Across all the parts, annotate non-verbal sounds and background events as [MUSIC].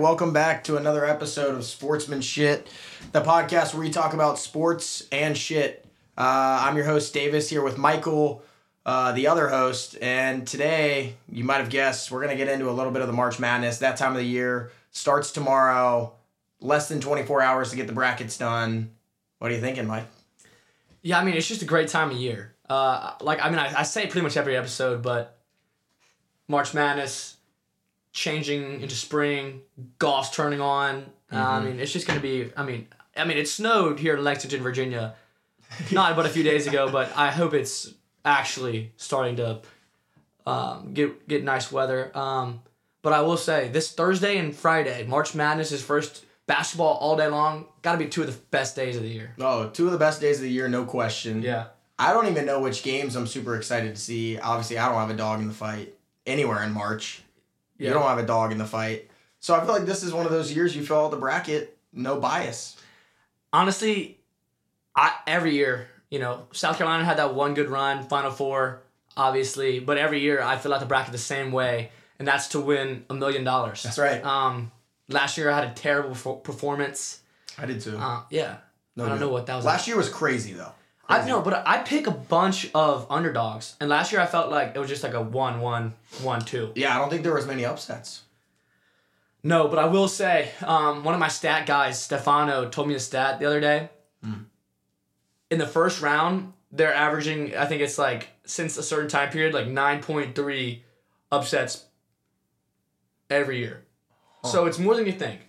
welcome back to another episode of Sportsman Shit, the podcast where we talk about sports and shit. Uh, I'm your host Davis here with Michael, uh, the other host, and today you might have guessed we're gonna get into a little bit of the March Madness. That time of the year starts tomorrow. Less than 24 hours to get the brackets done. What are you thinking, Mike? Yeah, I mean it's just a great time of year. Uh, like I mean I, I say pretty much every episode, but March Madness changing into spring, golf's turning on. Uh, I mean it's just gonna be. I mean I mean it snowed here in Lexington, Virginia, [LAUGHS] not but a few days ago, but I hope it's actually starting to um, get get nice weather. Um, but I will say this Thursday and Friday, March Madness is first basketball all day long. Got to be two of the best days of the year. Oh, two of the best days of the year, no question. Yeah. I don't even know which games I'm super excited to see. Obviously, I don't have a dog in the fight anywhere in March. You don't have a dog in the fight. So I feel like this is one of those years you fill out the bracket, no bias. honestly, I every year, you know, South Carolina had that one good run, Final Four, obviously, but every year I fill out the bracket the same way, and that's to win a million dollars. That's right. Um, last year I had a terrible performance. I did too. Uh, yeah, No I don't good. know what that was. Last year was crazy though. I know, but I pick a bunch of underdogs, and last year I felt like it was just like a one, one, one, two. Yeah, I don't think there was many upsets. No, but I will say, um, one of my stat guys, Stefano, told me a stat the other day. In the first round, they're averaging, I think it's like, since a certain time period, like 9.3 upsets every year. So it's more than you think.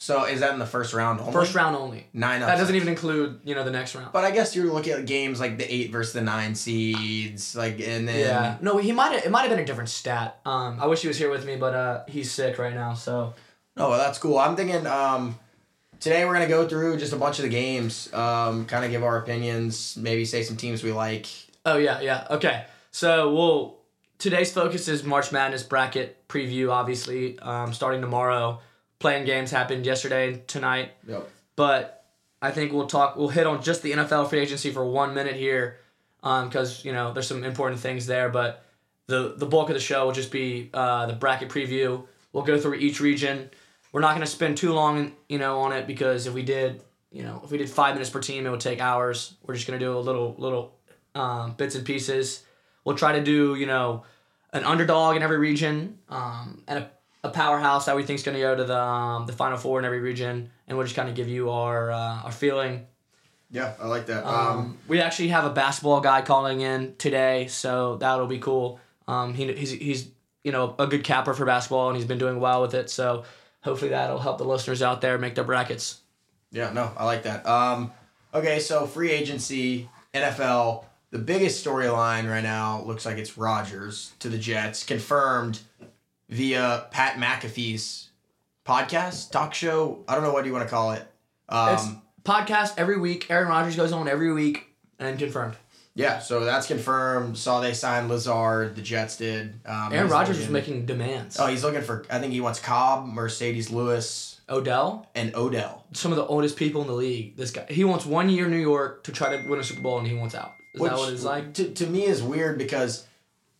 So is that in the first round only? First round only. nine That doesn't even include, you know, the next round. But I guess you're looking at games like the eight versus the nine seeds, like and then Yeah. No, he might have, it might have been a different stat. Um, I wish he was here with me, but uh, he's sick right now, so. Oh, well, that's cool. I'm thinking um, today we're gonna go through just a bunch of the games, um, kind of give our opinions, maybe say some teams we like. Oh yeah, yeah. Okay. So we'll today's focus is March Madness bracket preview. Obviously, um, starting tomorrow. Playing games happened yesterday and tonight, Yep. but I think we'll talk. We'll hit on just the NFL free agency for one minute here, because you know there's some important things there. But the the bulk of the show will just be uh, the bracket preview. We'll go through each region. We're not going to spend too long, you know, on it because if we did, you know, if we did five minutes per team, it would take hours. We're just going to do a little little um, bits and pieces. We'll try to do, you know, an underdog in every region um, and a, a powerhouse that we think is going to go to the um, the final four in every region, and we'll just kind of give you our uh, our feeling. Yeah, I like that. Um, Um, we actually have a basketball guy calling in today, so that'll be cool. Um, he, he's he's you know a good capper for basketball, and he's been doing well with it. So hopefully that'll help the listeners out there make their brackets. yeah, no, I like that. Um, okay, so free agency, NFL. The biggest storyline right now looks like it's Rodgers to the Jets, confirmed via Pat McAfee's podcast, talk show. I don't know what you want to call it. It's Um, podcast every week. Aaron Rodgers goes on every week and confirmed. Yeah, so that's confirmed. Saw they signed Lazard. The Jets did. Um, Aaron Rodgers was making demands. Oh, he's looking for. I think he wants Cobb, Marcedes Lewis, Odell, and Odell. some of the oldest people in the league. This guy, he wants one year in New York to try to win a Super Bowl, and he wants out. Is that what it's like? To, to me is weird because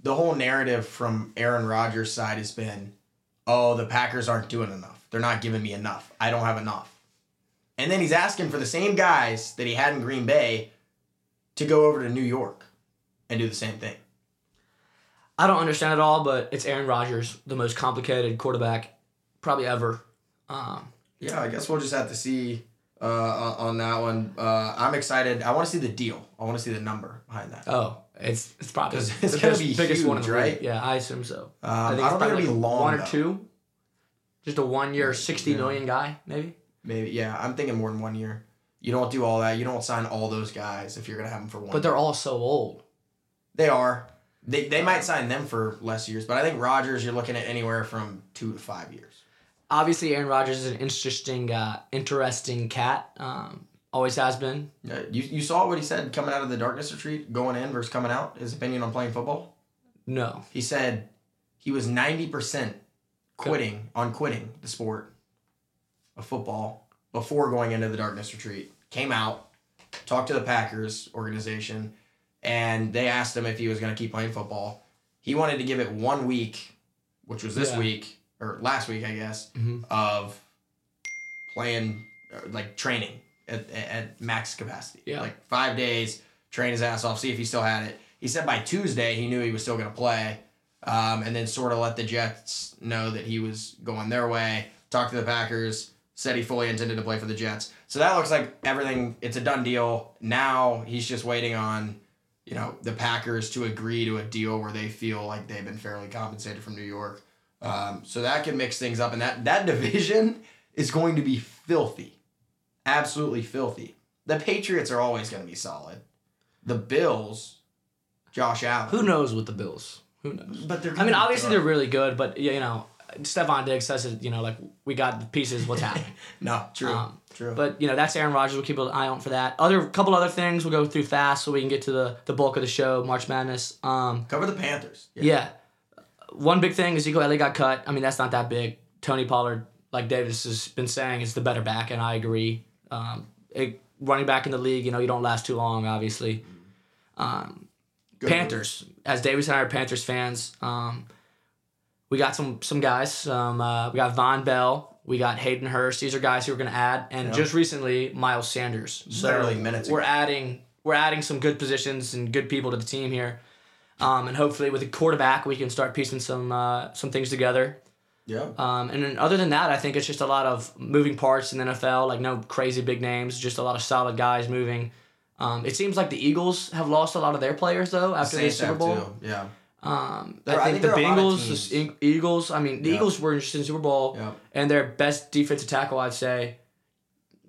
the whole narrative from Aaron Rodgers' side has been, oh, the Packers aren't doing enough. They're not giving me enough. I don't have enough. And then he's asking for the same guys that he had in Green Bay to go over to New York and do the same thing. I don't understand it all, but it's Aaron Rodgers, the most complicated quarterback probably ever. Um, Yeah, I guess we'll just have to see uh, on on that one. Uh, I'm excited. I want to see the deal. I want to see the number behind that. oh, it's it's probably [LAUGHS] it's the gonna biggest, be biggest one in huge, the league. right? Yeah, I assume so. Um, I I, don't think it'll probably be like long. one or though. two. Just a one year, sixty Yeah. million guy, maybe. Maybe yeah. I'm thinking more than one year. You don't do all that. You don't sign all those guys if you're gonna have them for one. But they're all so old. they are. They, they might sign them for less years, but I think Rodgers you're looking at anywhere from two to five years. Obviously, Aaron Rodgers is an interesting, uh, interesting cat. Um, always has been. Uh, you, you saw what he said coming out of the darkness retreat, going in versus coming out. His opinion on playing football. No, He said he was ninety percent quitting on quitting the sport of football before going into the darkness retreat. Came out, talked to the Packers organization, and they asked him if he was going to keep playing football. He wanted to give it one week, which was this Yeah. week, or last week, I guess, Mhm. of playing uh, like training at, at max capacity. Yeah. Like five days, train his ass off, see if he still had it. He said by Tuesday he knew he was still going to play, um, and then sort of let the Jets know that he was going their way. Talked to the Packers, said he fully intended to play for the Jets. So that looks like everything. It's a done deal. Now he's just waiting on, you know, the Packers to agree to a deal where they feel like they've been fairly compensated from New York. Um, so that can mix things up, and that that [LAUGHS] division is going to be filthy, absolutely filthy. The Patriots are always going to be solid. The Bills, Josh Allen. Who knows with the Bills? Who knows? But they're. I mean, obviously they're really good, but you know, Stefon Diggs says it. You know, like we got the pieces. What's happening? [LAUGHS] no true, Um, true. But you know that's Aaron Rodgers. We'll keep an eye out for that. Other couple other things we'll go through fast so we can get to the the bulk of the show. March Madness. Um, Cover the Panthers. yeah. One big thing is Ezekiel Elliott got cut. I mean that's not that big. Tony Pollard, like Davis has been saying, is the better back, and I agree. Um, it, running back in the league, you know, you don't last too long, obviously. Um, Panthers, as Davis and I are Panthers fans, um, we got some some guys. Um, uh, we got Vonn Bell, we got Hayden Hurst. These are guys who we're gonna add, and Yeah. just recently Miles Sanders. So Literally minutes We're ago. adding we're adding some good positions and good people to the team here, um, and hopefully with a quarterback we can start piecing some uh, some things together. Yeah. Um, and then other than that, I think it's just a lot of moving parts in the NFL. Like no crazy big names, just a lot of solid guys moving. Um, it seems like the Eagles have lost a lot of their players though after the Super Bowl. too, Yeah. Um, There- I I think think the there are a lot of Bengals, the Eagles. I mean, the Yeah. Eagles were interested in the Super Bowl, Yeah. and their best defensive tackle, I'd say,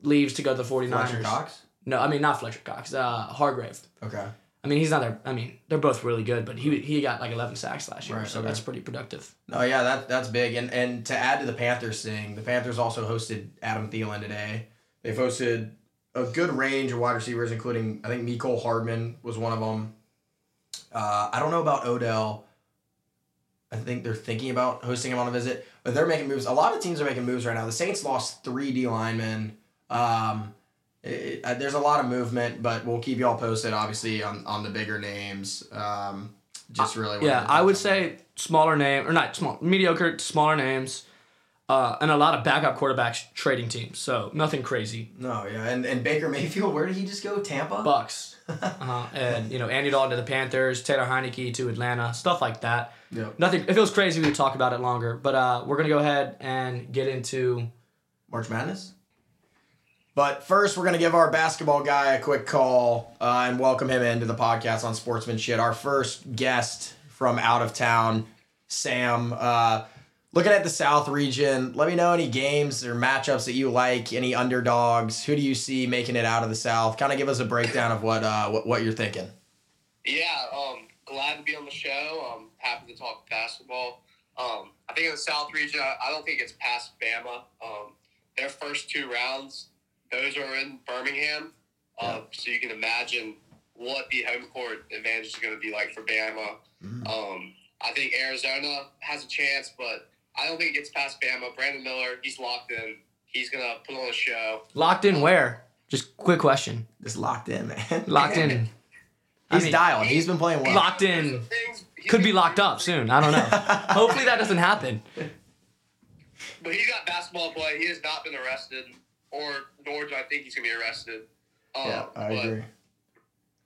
leaves to go to the 49ers. Fletcher Cox. No, I mean not Fletcher Cox. Uh, Hargrave. Okay. I mean he's not there. I mean they're both really good, but he he got like 11 sacks last year, Right, so okay. that's pretty productive. No, yeah, that that's big. And and to add to the Panthers thing, the Panthers also hosted Adam Thielen today. They've hosted a good range of wide receivers, including I think Mecole Hardman was one of them. Uh, I don't know about Odell. I think they're thinking about hosting him on a visit, but they're making moves. A lot of teams are making moves right now. The Saints lost three D linemen. Um, it, it- there's a lot of movement, but we'll keep you all posted, obviously, on, on the bigger names. Um, just really, Yeah, I would say smaller name or not small, mediocre, smaller names, uh, and a lot of backup quarterbacks trading teams. So nothing crazy. No, yeah, and, and Baker Mayfield, where did he just go? Tampa. Bucks, [LAUGHS] uh-huh. and you know Andy Dalton to the Panthers, Taylor Heinicke to Atlanta, stuff like that. Yep. Nothing. It feels crazy, we talk about it longer. But uh, we're gonna go ahead and get into. March Madness. But first, we're gonna give our basketball guy a quick call uh, and welcome him into the podcast on Sportsmanship. Our first guest from out of town, Sam. Uh, looking at the South region, let me know any games or matchups that you like. Any underdogs? Who do you see making it out of the South? Kind of give us a breakdown of what uh, what, what you're thinking. Yeah, um, glad to be on the show. I'm happy to talk basketball. Um, I think in the South region, I, I don't think it's past Bama. Um, their first two rounds, those are in Birmingham. Uh, So you can imagine what the home court advantage is going to be like for Bama. Mhm. Um, I think Arizona has a chance, but I don't think it gets past Bama. Brandon Miller, he's locked in. He's going to put on a show. Locked in where? Just quick question. Just locked in, man. [LAUGHS] Locked in. [LAUGHS] I He's mean, dialed. He's been playing well. Locked in. He's Could be locked up soon. I don't know. [LAUGHS] Hopefully that doesn't happen. But he's got basketball play. He has not been arrested, or nor do I think he's gonna be arrested. Um, Yeah, I but agree.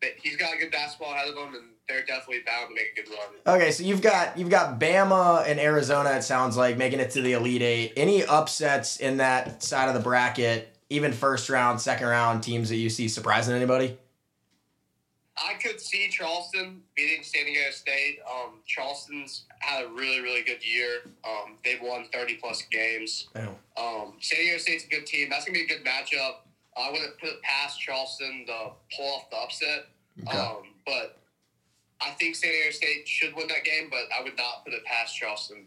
but he's got a good basketball ahead of him, and they're definitely bound to make a good run. Okay, so you've got you've got Bama and Arizona. It sounds like making it to the Elite Eight. Any upsets in that side of the bracket? Even first round, second round teams that you see surprising anybody? I could see Charleston beating San Diego State. Um, Charleston's had a really, really good year. Um, they've won 30 plus games. Um, San Diego State's a good team. That's going to be a good matchup. I wouldn't put it past Charleston to pull off the upset. Okay. Um, but I think San Diego State should win that game, but I would not put it past Charleston.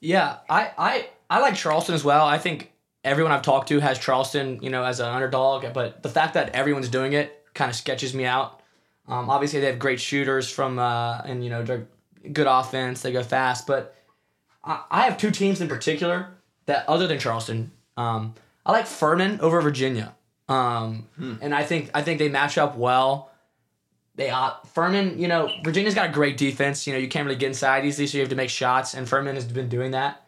Yeah, I, I I like Charleston as well. I think everyone I've talked to has Charleston, you know, as an underdog. But the fact that everyone's doing it kind of sketches me out. Um, obviously, they have great shooters from, uh, and you know, they're good offense. They go fast. But I, I have two teams in particular that, other than Charleston, um, I like Furman over Virginia. Um, and I think I think they match up well. They uh, Furman, you know, Virginia's got a great defense. You know, you can't really get inside easily, so you have to make shots, and Furman has been doing that.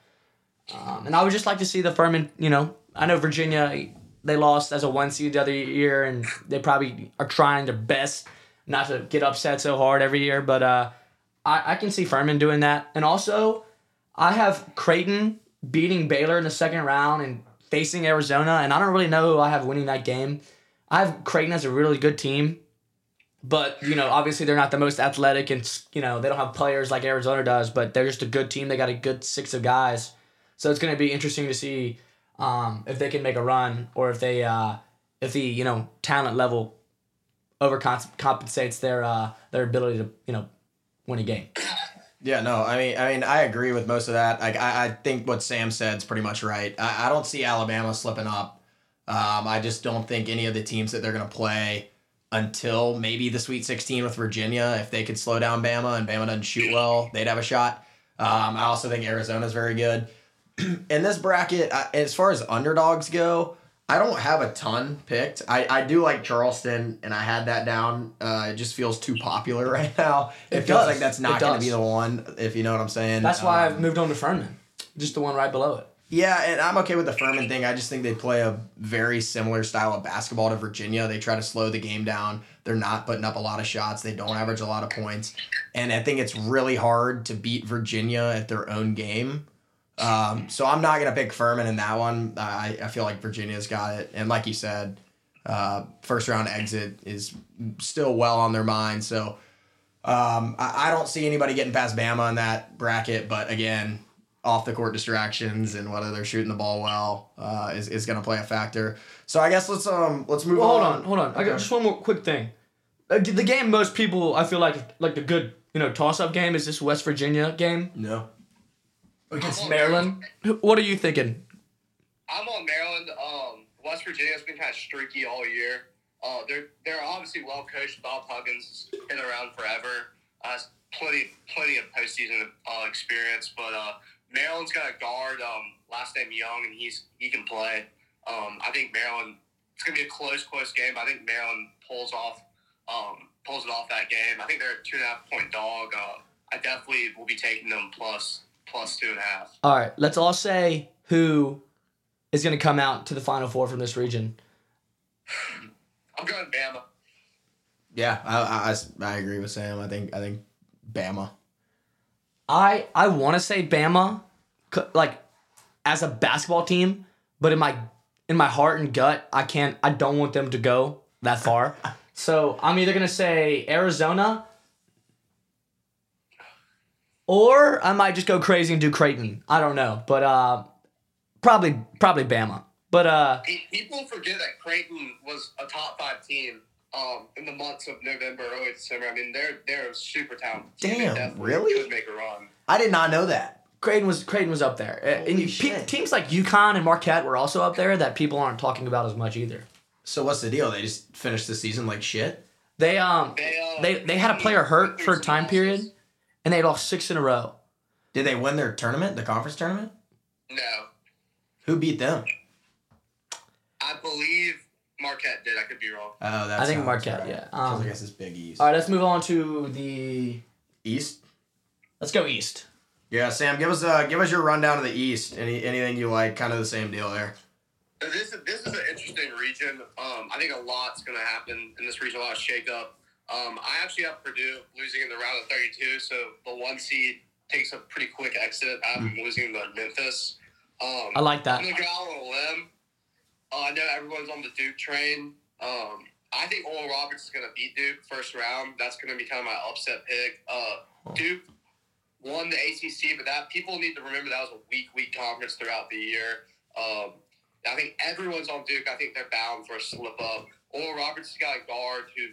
Um, and I would just like to see the Furman. You know, I know Virginia they lost as a one seed the other year, and they probably are trying their best not to get upset so hard every year. But uh, I I can see Furman doing that, and also I have Creighton beating Baylor in the second round and facing Arizona, and I don't really know who I have winning that game. I have Creighton as a really good team, but you know, obviously they're not the most athletic, and you know they don't have players like Arizona does. But they're just a good team. They got a good six of guys, so it's going to be interesting to see um, if they can make a run or if they uh, if the you know talent level overcompensates their uh, their ability to you know win a game. Yeah, no, I mean, I mean, I agree with most of that. Like, I, I think what Sam said is pretty much right. I, I don't see Alabama slipping up. Um, I just don't think any of the teams that they're gonna play until maybe the Sweet 16 with Virginia, if they could slow down Bama and Bama doesn't shoot well, they'd have a shot. Um, I also think Arizona's very good. [CLEARS THROAT] In this bracket, I, as far as underdogs go, I don't have a ton picked. I, I do like Charleston, and I had that down. Uh, it just feels too popular [LAUGHS] right now. It, It feels does. like that's not going to be the one, if you know what I'm saying. That's why Um, I've moved on to Furman, just the one right below it. yeah, and I'm okay with the Furman thing. I just think they play a very similar style of basketball to Virginia. They try to slow the game down. They're not putting up a lot of shots. They don't average a lot of points. And I think it's really hard to beat Virginia at their own game. Um, so I'm not going to pick Furman in that one. I, I feel like Virginia's got it. And like you said, uh, first round exit is still well on their mind. So um, I, I don't see anybody getting past Bama in that bracket. But again, off the court distractions and whether they're shooting the ball well uh, is, is going to play a factor. So I guess let's um let's move Well, hold on. on, hold on. I got just one more quick thing. Uh, the game most people I feel like like the good you know toss up game is this West Virginia game No. Against I'm Maryland. What are you thinking? I'm on Maryland. Um, West Virginia's been kind of streaky all year. Uh, they're they're obviously well coached. Bob Huggins has been around forever. Uh, has plenty plenty of postseason uh, experience. But uh, Maryland's got a guard. Um, last name Young, and he's he can play. Um, I think Maryland. It's gonna be a close close game. I think Maryland pulls off um, pulls it off that game. I think they're a two and a half point dog. Uh, I definitely will be taking them plus plus two and a half. All right, let's all say who is going to come out to the Final Four from this region. [SIGHS] I'm going Bama. Yeah, I, I, I- I agree with Sam. I think I think Bama. I I want to say Bama, like as a basketball team, but in my in my heart and gut, I can't. I don't want them to go that far. [LAUGHS] so I'm either gonna say Arizona, or I might just go crazy and do Creighton. I don't know, but uh, probably probably Bama. But uh, People forget that Creighton was a top five team um, in the months of November, early December. I mean, they're they're a super talented. Damn, definitely really? Could make a run. I did not know that. Creighton was Creighton was up there, and Holy you- pe- shit. teams like UConn and Marquette were also up there that people aren't talking about as much either. So what's the deal? They just finished the season like shit. They um They uh, they they had a player hurt for a time period, and they lost six in a row. Did they win their tournament, the conference tournament? No, Who beat them? I believe Marquette did. I could be wrong. Oh, that I think Marquette, right. yeah. 'Cause Um, I guess it's Big East. All right, let's move on to the. East. Let's go east. Yeah, Sam, give us uh give us your rundown of the East. Any anything you like? Kind of the same deal there. This is this is an interesting region. Um, I think a lot's going to happen in this region. A lot of shakeup. Um, I actually have Purdue losing in the round of 32, so the one seed takes a pretty quick exit. I'm losing to Memphis. Um, I like that. I'm gonna go out on a limb. Uh, I know everyone's on the Duke train. Um, I think Oral Roberts is gonna beat Duke first round. That's gonna be kind of my upset pick. Uh, Duke won the ACC, but that people need to remember that was a weak, weak conference throughout the year. Um, I think everyone's on Duke. I think they're bound for a slip up. Oral Roberts has got a guard who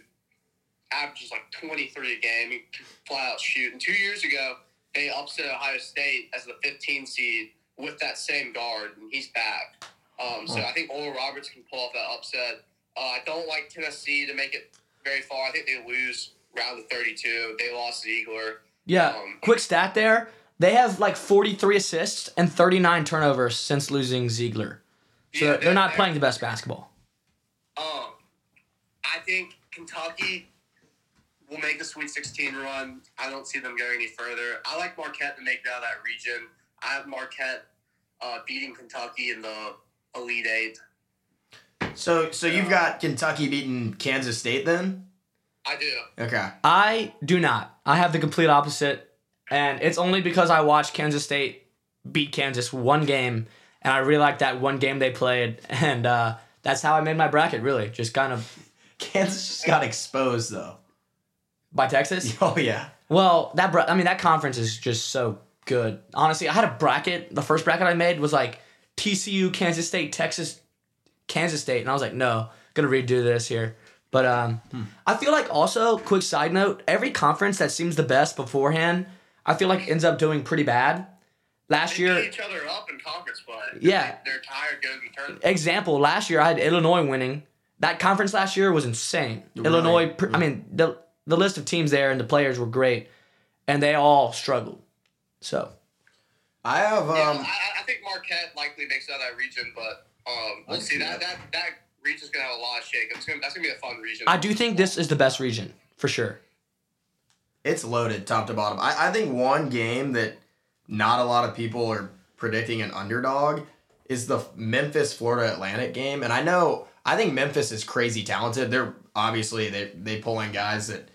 averages like 23 a game. He can flat out shoot. And two years ago, they upset Ohio State as the 15 seed with that same guard, and he's back. Um, so I think Oral Roberts can pull off that upset. Uh, I don't like Tennessee to make it very far. I think they lose round of 32. They lost Zeigler. Yeah, Um, quick stat there. They have like 43 assists and 39 turnovers since losing Zeigler. So Yeah, they're not they're- playing the best basketball. Um, I think Kentucky will make the Sweet 16 run. I don't see them going any further. I like Marquette to make it out of that region. I have Marquette uh, beating Kentucky in the Elite Eight. So so you've got Kentucky beating Kansas State then? I do. Okay. I do not. I have the complete opposite, and it's only because I watched Kansas State beat Kansas one game, and I really liked that one game they played, and uh, that's how I made my bracket. Really, just kind of [LAUGHS] Kansas just got exposed though. By Texas. [LAUGHS] Oh yeah. Well, that bra- I mean that conference is just so good. Honestly, I had a bracket. The first bracket I made was like TCU, Kansas State, Texas, Kansas State, and I was like, no, gonna redo this here. But um, I feel like also quick side note: every conference that seems the best beforehand, I feel like ends up doing pretty bad. Last They year, beat each other up in conference play. Yeah. They, are tired going to the tournament. example, last year I had Illinois winning. That conference last year was insane. Right. Illinois, pr- I mean, the the list of teams there and the players were great, and they all struggled. So I have um yeah, I, I think Marquette likely makes it out of that region, but um, we'll see. see That, that. that that region's gonna have a lot of shake. It's gonna, that's gonna be a fun region. I do think this is the best region for sure. it's loaded top to bottom. I, I think one game that not a lot of people are predicting an underdog is the Memphis Florida Atlantic game. And I know I think Memphis is crazy talented. They're obviously they they pull in guys that,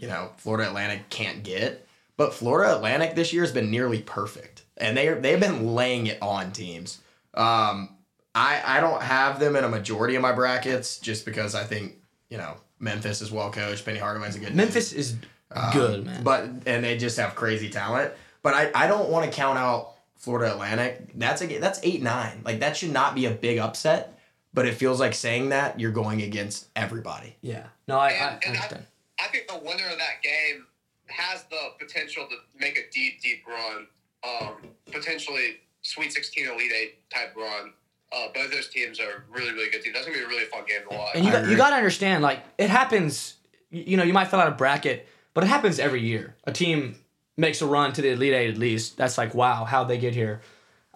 you know, Florida Atlantic can't get. But Florida Atlantic this year has been nearly perfect. And they they've been laying it on teams. Um I I don't have them in a majority of my brackets just because I think, you know, Memphis is well coached. Penny Hardaway's a good dude. Memphis is Um, good, man. But and they just have crazy talent. But I, I don't want to count out Florida Atlantic. That's a that's eight nine. Like that should not be a big upset. But it feels like saying that you're going against everybody. yeah, no, I, I And- and I- understand. I think the winner of that game has the potential to make a deep, deep run. Um, potentially Sweet 16 Elite Eight type run. Uh, both those teams are really, really good teams. That's gonna be a really fun game to watch. And you got, you got to understand, like it happens. You you know, you might fill out a bracket, but it happens every year. A team makes a run to the Elite Eight at least. That's like, wow, how'd they get here?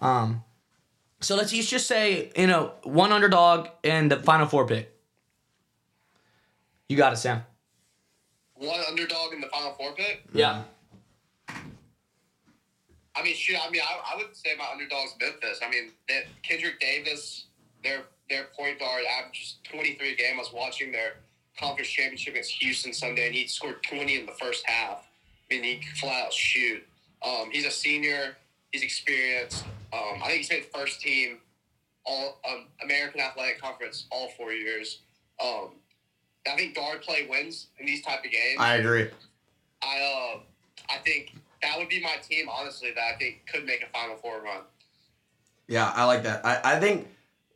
Um, so let's each just say, you know, one underdog and the final four pick. You got it, Sam. One underdog in the Final Four pick. Yeah. I mean, shit. I mean, I, I would say my underdog's Memphis. I mean, that Kendric Davis, their their point guard, averages 23 a game. I was watching their conference championship against Houston Sunday, and he scored 20 in the first half. I mean, he flat out shoot. Um, he's a senior. He's experienced. Um, I think he's made first team all um, American Athletic Conference all four years. Um, I think guard play wins in these type of games. I agree. I uh, I think that would be my team, honestly, that I think could make a Final Four run. Yeah, I like that. I, I think,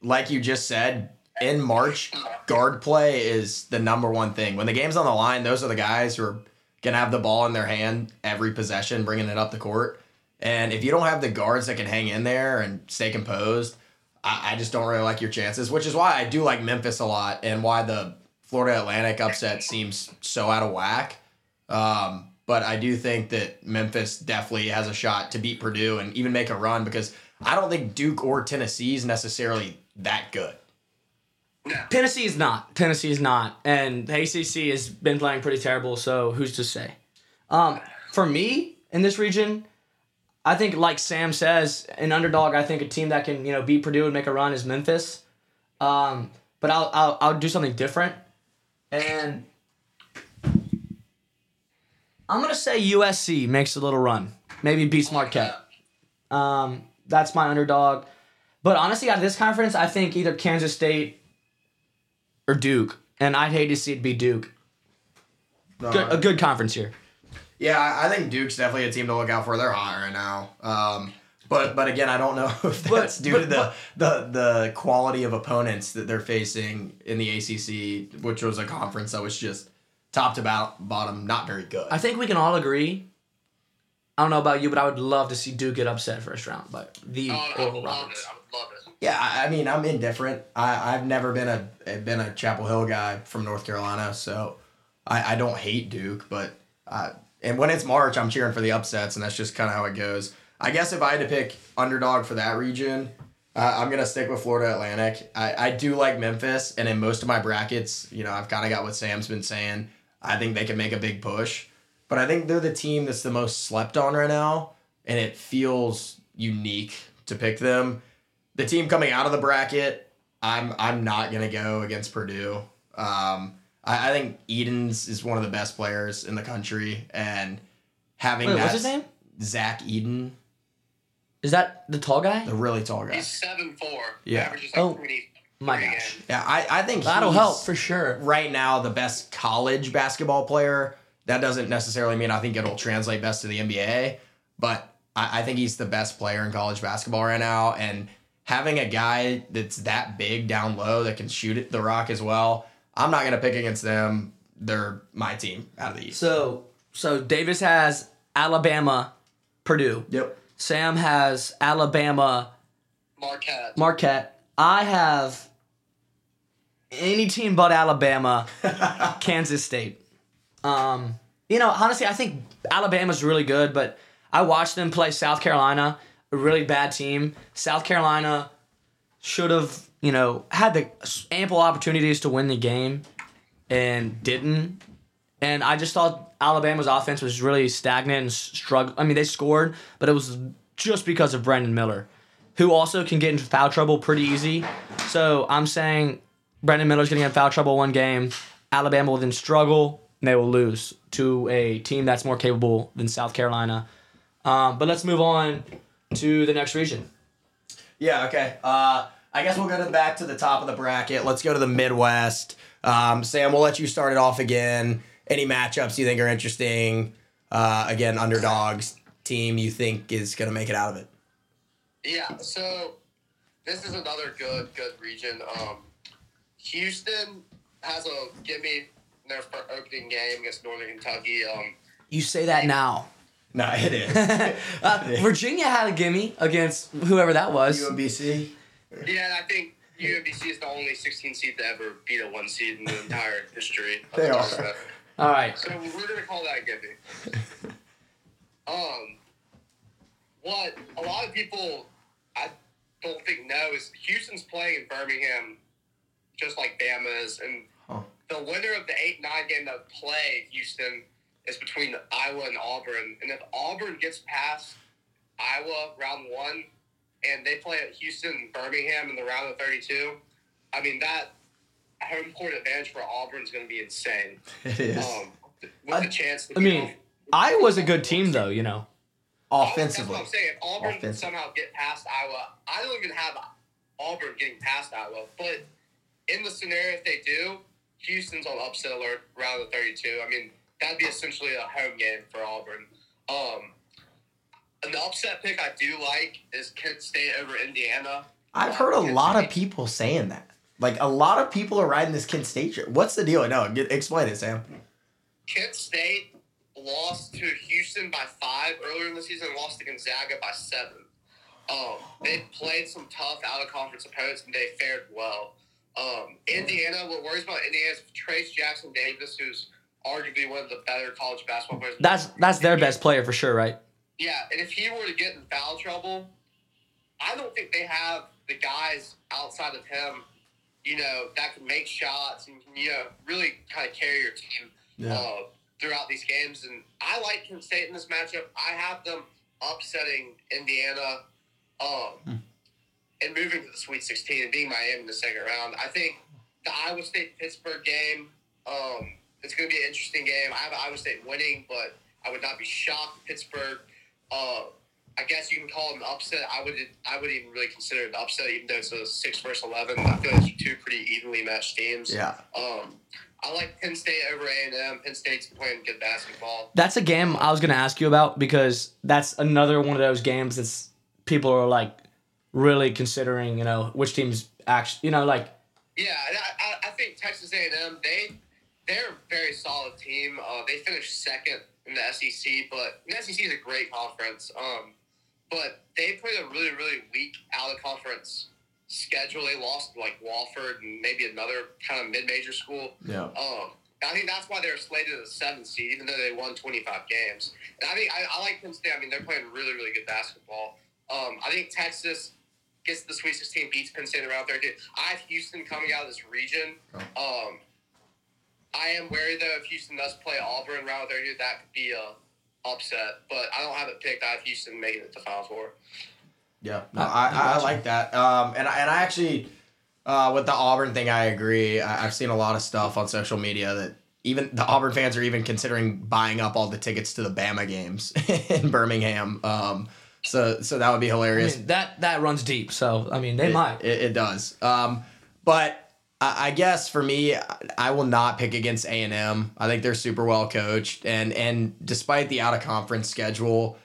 like you just said, in March, guard play is the number one thing. When the game's on the line, those are the guys who are gonna have the ball in their hand every possession, bringing it up the court. And if you don't have the guards that can hang in there and stay composed, I, I just don't really like your chances. Which is why I do like Memphis a lot, and why the Florida Atlantic upset seems so out of whack. Um, but I do think that Memphis definitely has a shot to beat Purdue and even make a run because I don't think Duke or Tennessee is necessarily that good. Tennessee is not. Tennessee is not. And the ACC has been playing pretty terrible, so who's to say? Um, for me, in this region, I think, like Sam says, an underdog, I think a team that can, you know, beat Purdue and make a run is Memphis. Um, but I'll, I'll, I'll do something different. And I'm going to say USC makes a little run. Maybe beats Marquette. Um, that's my underdog. But honestly, out of this conference, I think either Kansas State or Duke, and I'd hate to see it be Duke. Good, a good conference here. Yeah, I I think Duke's definitely a team to look out for. They're hot right now. Um, but but again, I don't know [LAUGHS] if But- that's due but- to the, the the quality of opponents that they're facing in the ACC, which was a conference that was just top to bo- bottom not very good. I think we can all agree. I don't know about you, but I would love to see Duke get upset first round But the Oh, I Oral would love it. Roberts. I would love it. Yeah, I I mean, I'm indifferent. I, I've never been a been a Chapel Hill guy from North Carolina, so I, I don't hate Duke, but uh, and when it's March, I'm cheering for the upsets, and that's just kind of how it goes. I guess if I had to pick underdog for that region, uh, I'm gonna stick with Florida Atlantic. I, I do like Memphis, and in most of my brackets, you know, I've kind of got what Sam's been saying. I think they can make a big push, but I think they're the team that's the most slept on right now, and it feels unique to pick them. The team coming out of the bracket, I'm I'm not gonna go against Purdue. Um, I, I think Edens is one of the best players in the country, and having Wait, that what's his name? Zach Edey, Is that the tall guy? the really tall guy. He's seven four. Yeah. Averages like Oh, twenty. My gosh. games. Yeah, I, I think That'll he's help for sure. right now the best college basketball player. That doesn't necessarily mean I think it'll translate best to the NBA, but I, I think he's the best player in college basketball right now. And having a guy that's that big down low that can shoot it the rock as well, I'm not gonna pick against them. They're my team out of the East. So so Davis has Alabama, Purdue. Yep. Sam has Alabama, Marquette. Marquette. I have any team but Alabama, [LAUGHS] Kansas State. Um, you know, honestly, I think Alabama's really good, but I watched them play South Carolina, a really bad team. South Carolina should have, you know, had the ample opportunities to win the game and didn't. And I just thought Alabama's offense was really stagnant and struggle. I mean, they scored, but it was just because of Brandon Miller, who also can get into foul trouble pretty easy. So I'm saying Brandon Miller's going to get in foul trouble one game. Alabama will then struggle and they will lose to a team that's more capable than South Carolina. Um, but let's move on to the next region. Yeah, okay. Uh, I guess we'll go to back to the top of the bracket. Let's go to the Midwest. Um, Sam, we'll let you start it off again. Any matchups you think are interesting? Uh, again, underdogs team you think is going to make it out of it? Yeah, so this is another good good region. Um, Houston has a gimme in their opening game against Northern Kentucky. Um, You say that now. No, it is. [LAUGHS] uh, Virginia had a gimme against whoever that was. UMBC. yeah, I think UMBC is the only 16 seed to ever beat a one seed in the entire history. Of They the are. All right. So we're gonna call that a gimme. [LAUGHS] Um, what a lot of people I don't think know is Houston's playing in Birmingham, just like Bama is, and Huh. the winner of the eight nine game that play Houston is between Iowa and Auburn, and if Auburn gets past Iowa round one, and they play at Houston and Birmingham in the round of thirty two, I mean that home court advantage for Auburn is going to be insane. [LAUGHS] It is. Um, with I- the chance I mean, Iowa's a good team, though. You know. Offensively. That's what I'm saying. If Auburn can Offensive. somehow get past Iowa, I don't even have Auburn getting past Iowa. But in the scenario if they do, Houston's on upset alert round of 32. I mean, that'd be essentially a home game for Auburn. Um, and the upset pick I do like is Kent State over Indiana. I've heard a Kent lot of people saying that. Like a lot of people are riding this Kent State trip. What's the deal? No, get, explain it, Sam. Kent State lost to Houston by five earlier in the season, lost to Gonzaga by seven. Um, they played some tough out of conference opponents and they fared well. Um, Indiana, what worries about Indiana is Trayce Jackson Davis, who's arguably one of the better college basketball players. That's that's their best player for sure, right? Yeah, and if he were to get in foul trouble, I don't think they have the guys outside of him, you know, that can make shots and can, you know, really kind of carry your team uh, throughout these games. And I like Kent State in this matchup. I have them upsetting Indiana um, and moving to the Sweet 16 and being Miami in the second round. I think the Iowa State Pittsburgh game, um, it's going to be an interesting game. I have Iowa State winning, but I would not be shocked if Pittsburgh. Uh, I guess you can call it an upset. I would I would even really consider it an upset, even though it's a six versus eleven. I feel like it's two pretty evenly matched teams. Yeah. Um, I like Penn State over A and M. Penn State's playing good basketball. That's a game I was gonna ask you about because that's another one of those games that's people are like really considering. You know which teams actually. You know like Yeah, I, I, I think Texas A and M they they're a very solid team. Uh, they finished second in the SEC, but the SEC is a great conference. Um, but they played a really really weak out of conference schedule. They lost like Wofford and maybe another kind of mid major school. Yeah. Um, I think that's why they were slated as a seventh seed, even though they won 25 games. And I think I, I like Penn State. I mean, they're playing really, really good basketball. Um, I think Texas gets the Sweet 16, beats Penn State around 13. I have Houston coming out of this region. Um, I am wary though if Houston does play Auburn round 30, that could be a upset. But I don't have it picked. I have Houston making it to Final Four. Yeah, no, I, I, I like that. Um, and I, and I actually, uh, with the Auburn thing, I agree. I, I've seen a lot of stuff on social media that even the Auburn fans are even considering buying up all the tickets to the Bama games [LAUGHS] in Birmingham. Um, so so that would be I hilarious. mean, that that runs deep. So I mean, they it, might. It, it does. Um, but I, guess for me, I- will not pick against A and M. I think they're super well coached, and and despite the out of conference schedule,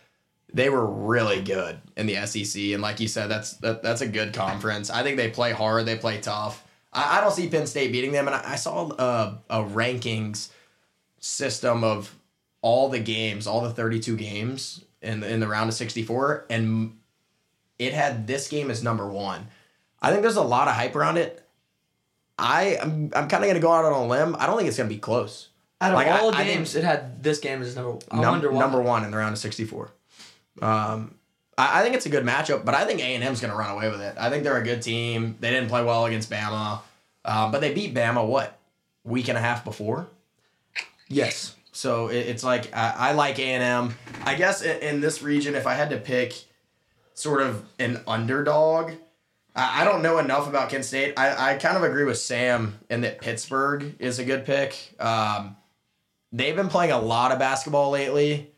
they were really good in the SEC. And like you said, that's that, that's a good conference. I think they play hard. They play tough. I, I don't see Penn State beating them. And I, I saw a, a rankings system of all the games, all the 32 games in in the round of 64, and it had this game as number one. I think there's a lot of hype around it. I I'm, I'm kind of gonna go out on a limb. I don't think it's gonna be close. Out of Like, all the I games, it had this game as number. I Num- number one in the round of 64. Um, I, I think it's a good matchup, but I think A and M's gonna run away with it. I think they're a good team. They didn't play well against Bama, um, but they beat Bama what week and a half before. Yes. So it, it's like I, I like A and M. I guess in, in this region, if I had to pick sort of an underdog, I, I don't know enough about Kent State. I, I kind of agree with Sam in that Pittsburgh is a good pick. Um, they've been playing a lot of basketball lately.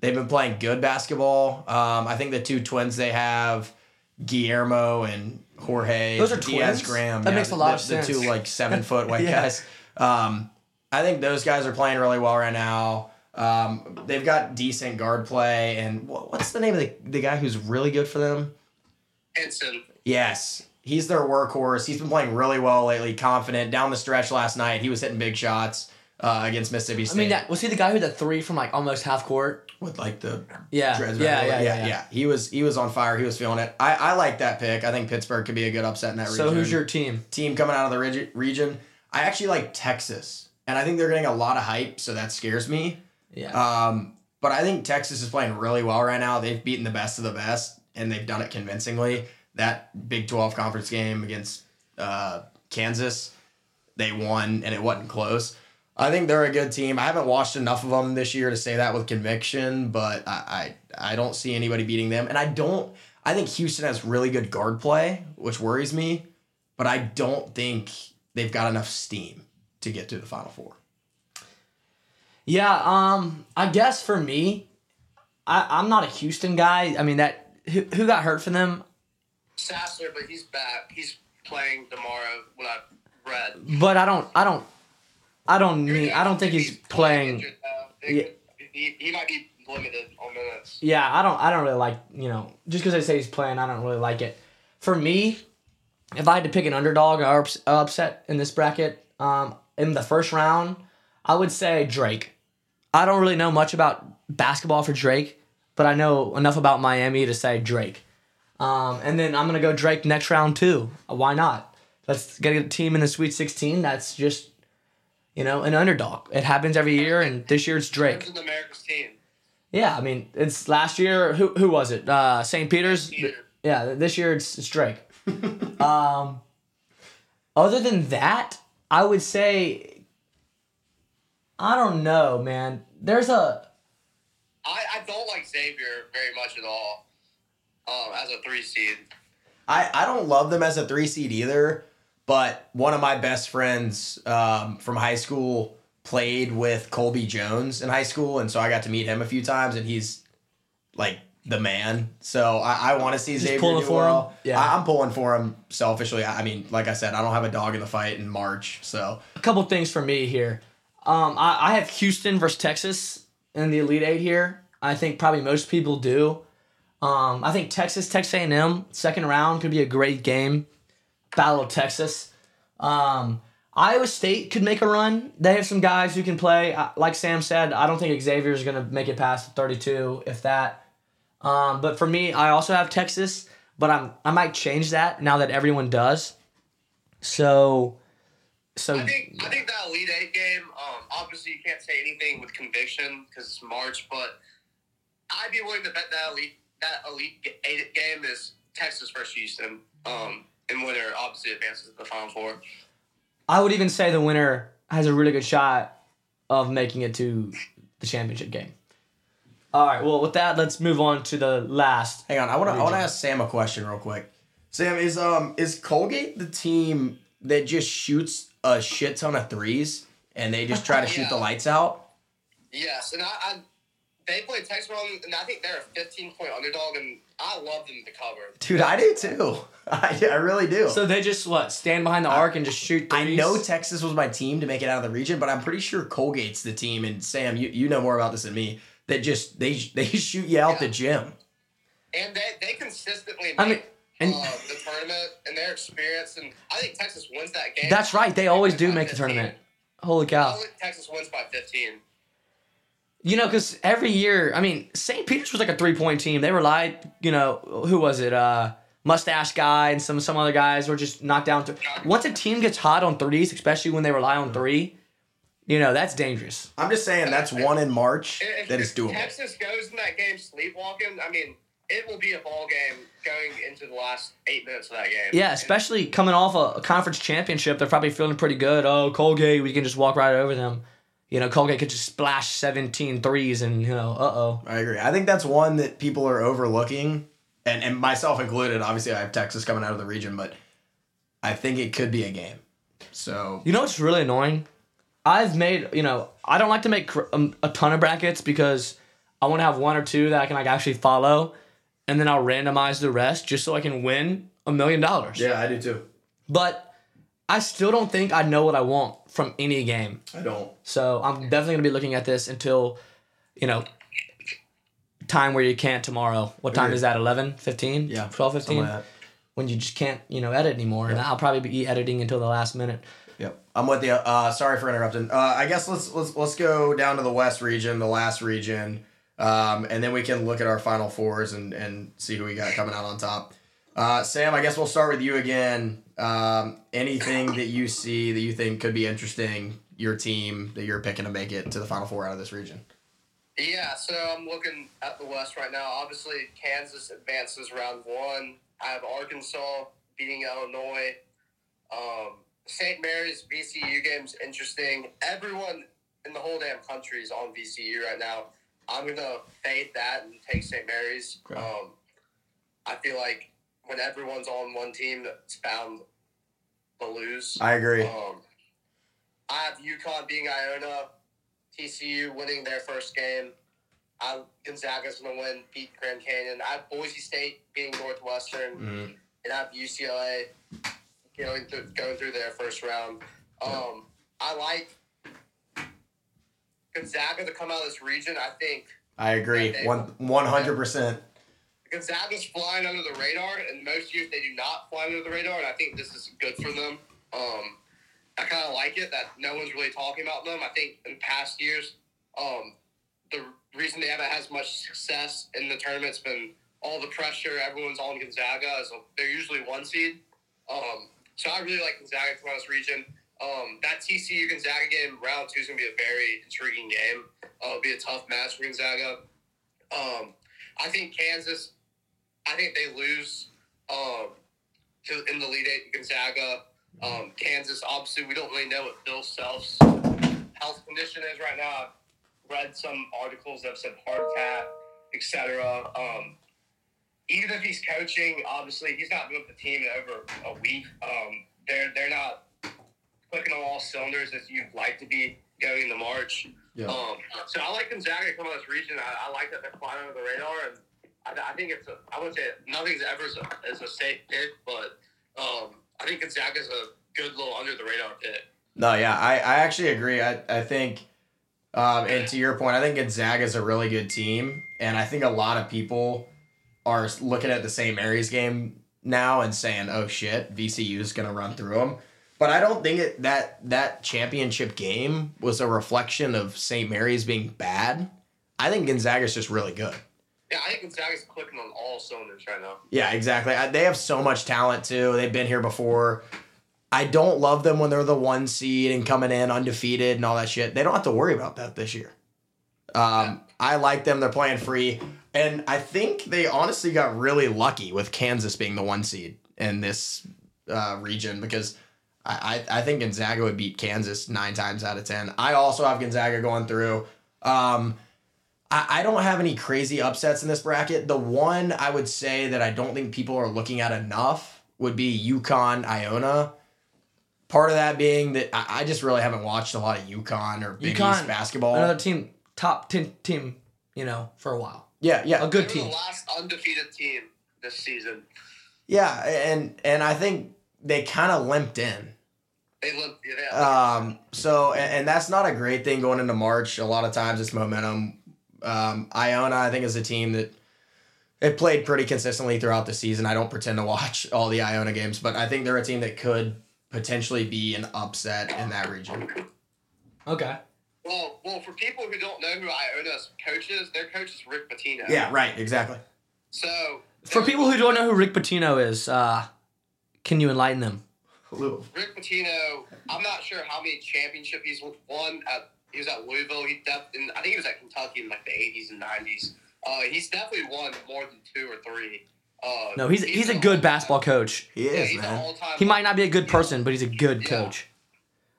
They've been playing good basketball. Um, I think the two twins they have, Guillermo and Jorge Those are Diaz twins? Graham. That yeah, makes a lot the, of sense. The two like seven [LAUGHS] foot white Yeah. guys. Um, I think those guys are playing really well right now. Um, they've got decent guard play, and wha- what's the name of the, the guy who's really good for them? Henson. Yes, he's their workhorse. He's been playing really well lately, confident. Down the stretch last night, he was hitting big shots uh, against Mississippi State. I mean, that was he the guy who had the three from like almost half court? with like the Yeah. Yeah, right yeah, yeah, yeah, He was he was on fire. He was feeling it. I, I like that pick. I think Pittsburgh could be a good upset in that So region. who's your team? team coming out of the regi- region? I actually like Texas, and I think they're getting a lot of hype, so that scares me. Yeah. Um, but I think Texas is playing really well right now. They've beaten the best of the best, and they've done it convincingly. That Big 12 conference game against uh, Kansas, they won, and it wasn't close. I think they're a good team. I haven't watched enough of them this year to say that with conviction, but I, I, I don't see anybody beating them. And I don't, I think Houston has really good guard play, which worries me, but I don't think they've got enough steam to get to the Final Four. Yeah, um, I guess for me, I, I'm not a Houston guy. I mean that who, who got hurt for them, Sasser, but he's back. He's playing tomorrow. What I read. but I don't I don't I don't mean. I don't think he's playing. injured. Yeah. He, he might be limited on minutes. Yeah, I don't I don't really like you know just because they say he's playing, I don't really like it. For me, if I had to pick an underdog or upset in this bracket, um, in the first round, I would say Drake. I don't really know much about basketball for Drake, but I know enough about Miami to say Drake. Um, and then I'm gonna go Drake next round too. Why not? Let's get a team in the Sweet 16 that's just, you know, an underdog. It happens every year, and this year it's Drake. America's team. Yeah, I mean, it's last year. Who who was it? Uh, St. Peter's. Peter. Yeah, this year it's, it's Drake. [LAUGHS] um, other than that, I would say. I don't know, man. There's a I, I don't like Xavier very much at all. Um, as a three seed. I, I don't love them as a three seed either, but one of my best friends um, from high school played with Colby Jones in high school, and so I got to meet him a few times, and he's like the man. So I, I want to see Just Xavier pulling do for him? Yeah. I, I'm pulling for him selfishly. I I mean, like I said, I don't have a dog in the fight in March, so a couple things for me here. Um, I, I have Houston versus Texas in the Elite Eight here. I think probably most people do. Um, I think Texas, Texas A&M, second round could be a great game. Battle of Texas. Um, Iowa State could make a run. They have some guys who can play. Like Sam said, I don't think Xavier is going to make it past 32, if that. Um, but for me, I also have Texas, but I'm I might change that now that everyone does. So, so I think I think that Elite Eight game. Um, obviously you can't say anything with conviction because it's March, but I'd be willing to bet that Elite that Elite Eight game is Texas versus Houston. Um, and winner obviously advances to the Final Four. I would even say the winner has a really good shot of making it to the championship game. All right. Well, with that, let's move on to the last. Hang on, I want to I want to ask Sam a question real quick. Sam, is um is Colgate the team that just shoots a shit ton of threes and they just try to [LAUGHS] shoot the lights out? Yes, and I, I they played Texas well, and I think they're a 15 point underdog, and I love them to cover. Dude, I do too. [LAUGHS] I, I really do. So they just what stand behind the arc and just shoot. I know Texas was my team to make it out of the region, but I'm pretty sure Colgate's the team. And Sam, you, you know more about this than me. That just they they [LAUGHS] shoot you out the gym. And they, they consistently make I mean, and uh, the tournament and their experience, and I think Texas wins that game. that's right. They always do By make the tournament. Holy cow! Texas wins by 15. You know, because every year, I mean, St. Peter's was like a three point team. They relied, you know, who was it? Uh, Mustache guy and some some other guys were just knocked down. Th- Once a team gets hot on threes, especially when they rely on three, you know that's dangerous. I'm just saying that's one in March If, that is if doable. Texas goes in that game sleepwalking, I mean, it will be a ball game going into the last eight minutes of that game. Yeah, especially coming off a, a conference championship, they're probably feeling pretty good. Oh, Colgate, we can just walk right over them. You know, Colgate could just splash 17 threes and, you know, uh oh. I agree. I think that's one that people are overlooking, and, and myself included. Obviously, I have Texas coming out of the region, but I think it could be a game. So You know what's really annoying? I've made, you know, I don't like to make um, a ton of brackets because I want to have one or two that I can like actually follow, and then I'll randomize the rest just so I can win a million dollars. yeah, I do too. But I still don't think I know what I want from any game. I don't. So I'm definitely gonna be looking at this until, you know, time where you can't tomorrow. What time is that? 11, 15? Yeah, 12, 15? like. When you just can't, you know, edit anymore. And I'll probably be editing until the last minute. Yep, I'm with you. Uh, sorry for interrupting. Uh, I guess let's let's let's go down to the West region, the last region, um, and then we can look at our final fours and and see who we got coming out on top. Uh, Sam, I guess we'll start with you again. Um, anything that you see that you think could be interesting, your team that you're picking to make it to the final four out of this region. Yeah, so I'm looking at the West right now. Obviously, Kansas advances round one. I have Arkansas beating Illinois. Um, St. Mary's VCU game's interesting. Everyone in the whole damn country is on VCU right now. I'm gonna fade that and take St. Mary's. Okay. Um, I feel like when everyone's on one team, it's bound to lose. I agree. Um, I have UConn being Iona, TCU winning their first game. I Gonzaga's gonna win, beat Grand Canyon. I have Boise State beating Northwestern, Mhm. and I have UCLA going through going through their first round. Um, I like Gonzaga to come out of this region. I think I agree. One one hundred percent. Gonzaga's flying under the radar, and most years they do not fly under the radar, and I think this is good for them. Um, I kind of like it that no one's really talking about them. I think in past years, um, the reason they haven't had as much success in the tournament's been all the pressure. Everyone's on Gonzaga, they're usually one seed. Um, so I really like Gonzaga come this region. Um, that TCU Gonzaga game, round two, is going to be a very intriguing game. Uh, it'll be a tough match for Gonzaga. Um, I think Kansas, I think they lose um, to in the lead eight Gonzaga. Um, Kansas, obviously, we don't really know what Bill Self's health condition is right now. I've read some articles that have said heart attack, etc. Um, even if he's coaching, obviously, he's not been with the team in over a week. Um, they're they're not clicking on all cylinders as you'd like to be going into March. Yeah. Um, so I like Gonzaga come out of this region. I, I like that they're flying under the radar, and I, I think it's a. I wouldn't say nothing's ever is a, is a safe pick, but um, I think Gonzaga's a good little under the radar pick. No, yeah, I, I actually agree. I, I think, um, and to your point, I think Gonzaga is a really good team, and I think a lot of people are looking at the St. Mary's game now and saying, "Oh shit, VCU is gonna run through them." But I don't think it that that championship game was a reflection of St. Mary's being bad. I think Gonzaga's just really good. Yeah, I think Gonzaga's clicking on all cylinders right now. Yeah, exactly. I, they have so much talent too. They've been here before. I don't love them when they're the one seed and coming in undefeated and all that shit. They don't have to worry about that this year. Um, I like them. They're playing free, and I think they honestly got really lucky with Kansas being the one seed in this uh, region because I, I I think Gonzaga would beat Kansas nine times out of ten. I also have Gonzaga going through. Um, I, I don't have any crazy upsets in this bracket. The one I would say that I don't think people are looking at enough would be UConn Iona. Part of that being that I, I just really haven't watched a lot of UConn or Big UConn, East basketball. Another team, top ten team, you know, for a while. yeah, yeah, A good team. the last undefeated team this season. yeah, and and I think they kind of limped in. They look. Yeah, Um, so and, and that's not a great thing going into March. A lot of times it's momentum. Um, Iona, I think, is a team that it played pretty consistently throughout the season. I don't pretend to watch all the Iona games, but I think they're a team that could potentially be an upset in that region. Okay. Well, well, for people who don't know who Iona's coach is, their coach is Rick Pitino. Yeah, right, exactly. So For people who don't know who Rick Pitino is, uh, can you enlighten them? Rick Pitino, I'm not sure how many championship he's won. At he was at Louisville. He def- in, I think he was at Kentucky in like the 80s and 90s. Uh, he's definitely won more than two or three. Uh, No, he's he's a an good all-time- basketball coach. He Yeah, is, he's man. He might not be a good person, but he's a good Yeah. coach.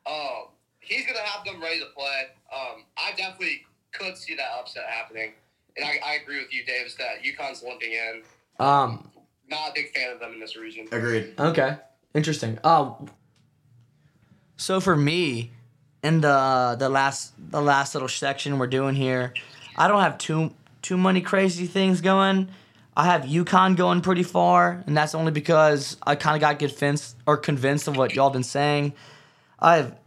Um, he's gonna have them ready to play. Um, I definitely could see that upset happening, and I, I agree with you, Davis, that UConn's limping in. Um. Not a big fan of them in this region. Agreed. Okay. Interesting. Um. So for me, in the the last the last little section we're doing here, I don't have too too many crazy things going. I have UConn going pretty far, and that's only because I kind of got convinced or convinced of what y'all been saying. I have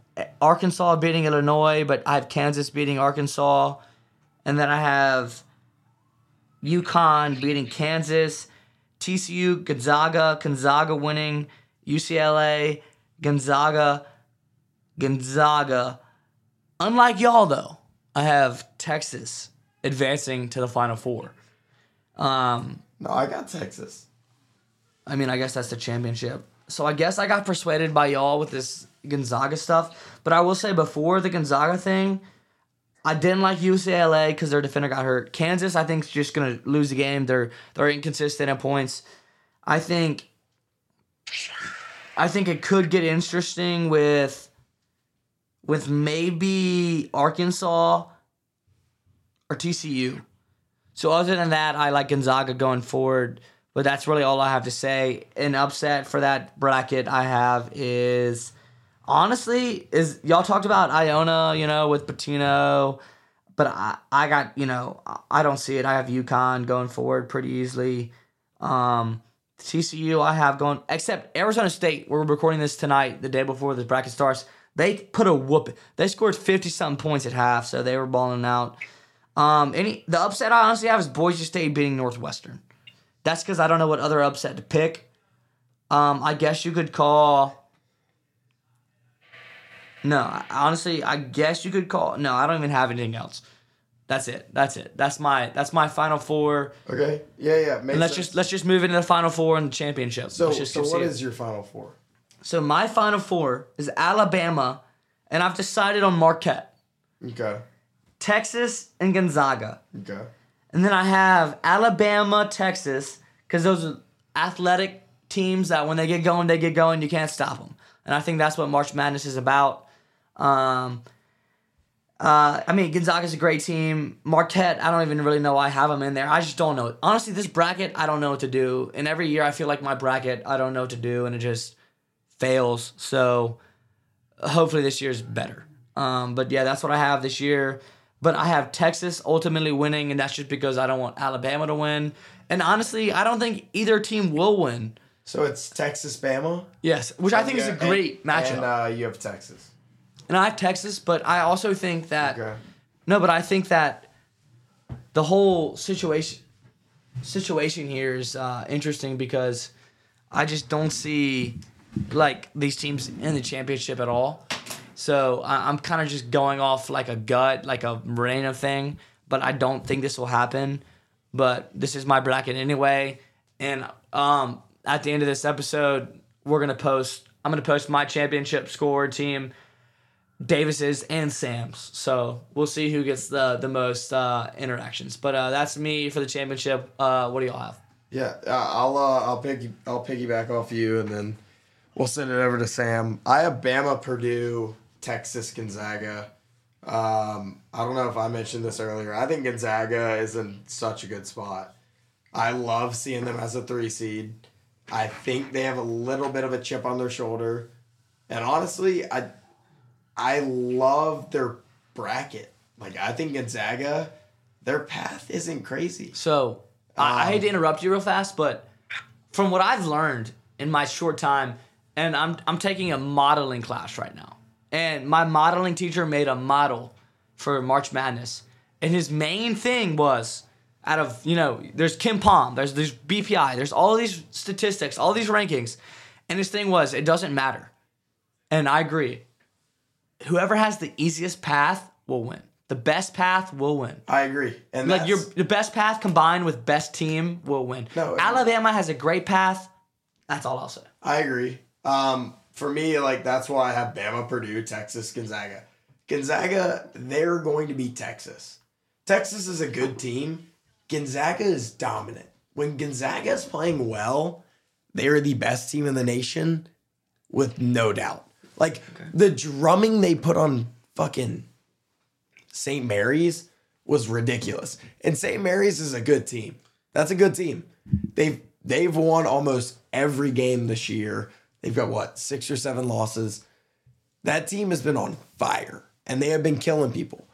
Arkansas beating Illinois, but I have Kansas beating Arkansas, and then I have UConn beating Kansas, TCU, Gonzaga, Gonzaga winning, UCLA, Gonzaga, Gonzaga. Unlike y'all though, I have Texas advancing to the Final Four. Um, No, I got Texas. I mean, I guess that's the championship. So I guess I got persuaded by y'all with this Gonzaga stuff. But I will say before the Gonzaga thing, I didn't like UCLA because their defender got hurt. Kansas, I think, is just gonna lose the game. They're they're inconsistent at points. I think. I think it could get interesting with. With maybe Arkansas. Or TCU. So other than that, I like Gonzaga going forward. But that's really all I have to say. An upset for that bracket I have is honestly is y'all talked about Iona, you know, with Pitino, but I I got you know I don't see it. I have UConn going forward pretty easily. Um, TCU I have going except Arizona State. We're recording this tonight, the day before this bracket starts. They put a whoop. They scored fifty something points at half, so they were balling out. Um, any the upset I honestly have is Boise State beating Northwestern. That's because I don't know what other upset to pick. Um, I guess you could call. No, I- honestly, I guess you could call. No, I don't even have anything else. That's it. That's it. That's my that's my final four. Okay. Yeah, yeah. Makes And let's just let's just move into the final four and the championship. So, Let's just so what is your final four? So my final four is Alabama, and I've decided on Marquette, Okay. Texas, and Gonzaga. Okay. And then I have Alabama, Texas, because those are athletic teams that when they get going, they get going. You can't stop them. And I think that's what March Madness is about. Um, uh, I mean, Gonzaga's a great team. Marquette, I don't even really know why I have them in there. I just don't know. Honestly, this bracket, I don't know what to do. And every year I feel like my bracket, I don't know what to do, and it just fails. So hopefully this year's better. Um, but yeah, that's what I have this year. But I have Texas ultimately winning, and that's just because I don't want Alabama to win. And honestly, I don't think either team will win. So it's Texas, Bama. Yes, which I think is a great and, matchup. And uh, you have Texas. and I have Texas, but I also think that Okay. no, but I think that the whole situation situation here is uh, interesting because I just don't see like these teams in the championship at all. So I- I'm kind of just going off like a gut, like a Moreno thing, but I don't think this will happen. But this is my bracket anyway, and um, at the end of this episode, we're gonna post. I'm gonna post my championship score team. Davis's and Sam's. So we'll see who gets the the most uh, interactions. But uh, that's me for the championship. Uh, what do y'all have? Yeah, I'll uh, I'll pick I'll piggyback off you, and then we'll send it over to Sam. I have Bama, Purdue, Texas, Gonzaga. Um, I don't know if I mentioned this earlier. I think Gonzaga is in such a good spot. I love seeing them as a three seed. I think they have a little bit of a chip on their shoulder, and honestly, I I love their bracket. Like I think Gonzaga, their path isn't crazy. So I, I hate to Um, interrupt you real fast, but from what I've learned in my short time, and I'm I'm taking a modeling class right now, and my modeling teacher made a model for March Madness, and his main thing was out of you know there's KenPom, there's there's BPI, there's all these statistics, all these rankings, and his thing was it doesn't matter, and I agree. Whoever has the easiest path will win. The best path will win. I agree, and Like your the best path combined with best team will win. No, Alabama has a great path. That's all I'll say. I agree. Um, for me, like that's why I have Bama, Purdue, Texas, Gonzaga. Gonzaga, they're going to be Texas. Texas is a good team. Gonzaga is dominant. When Gonzaga is playing well, they are the best team in the nation, with no doubt. Like the drumming they put on fucking St. Mary's was ridiculous. And St. Mary's is a good team. That's a good team. They've they've won almost every game this year. They've got what, six or seven losses. That team has been on fire and they have been killing people.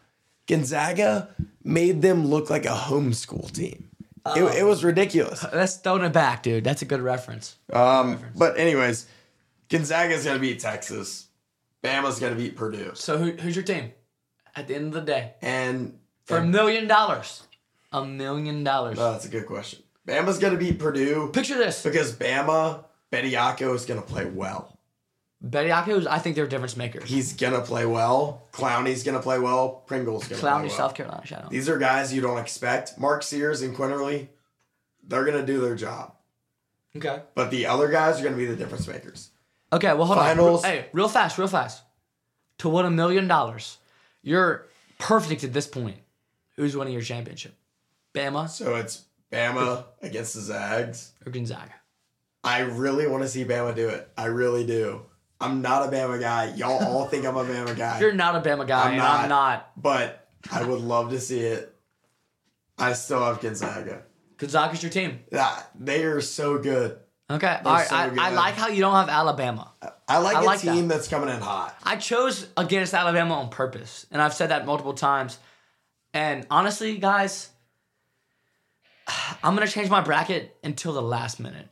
Gonzaga made them look like a homeschool team. It, it was ridiculous. That's throwing it back, dude. That's a good reference. Um, but anyways, Gonzaga's gonna beat Texas. Bama's gonna beat Purdue. So who, who's your team? At the end of the day, And for a million dollars, a million dollars. Oh, that's a good question. Bama's gonna beat Purdue Picture this: because Bama, Bediako is gonna play well. Bediako's. I think they're difference makers. He's gonna play well. Clowney's gonna play well. Pringle's gonna Clowney, play well. South Carolina, shout. These are guys you don't expect. Mark Sears and Quinerly, they're gonna do their job. Okay. But the other guys are gonna be the difference makers. Okay. Well, hold Finals. on. Hey, real fast, real fast. To win a million dollars, you're perfect at this point. Who's winning your championship? Bama So it's Bama against the Zags. or Gonzaga? I really want to see Bama do it. I really do. I'm not a Bama guy. Y'all all think I'm a Bama guy. [LAUGHS] You're not a Bama guy, I'm not. I'm not. but I would love to see it. I still have Gonzaga. Gonzaga's your team. Ah, they are so good. Okay. All right. so I, I like how you don't have Alabama. I like I a like team that's coming in hot. I chose against Alabama on purpose, and I've said that multiple times. And honestly, guys, [SIGHS] I'm gonna change my bracket until the last minute,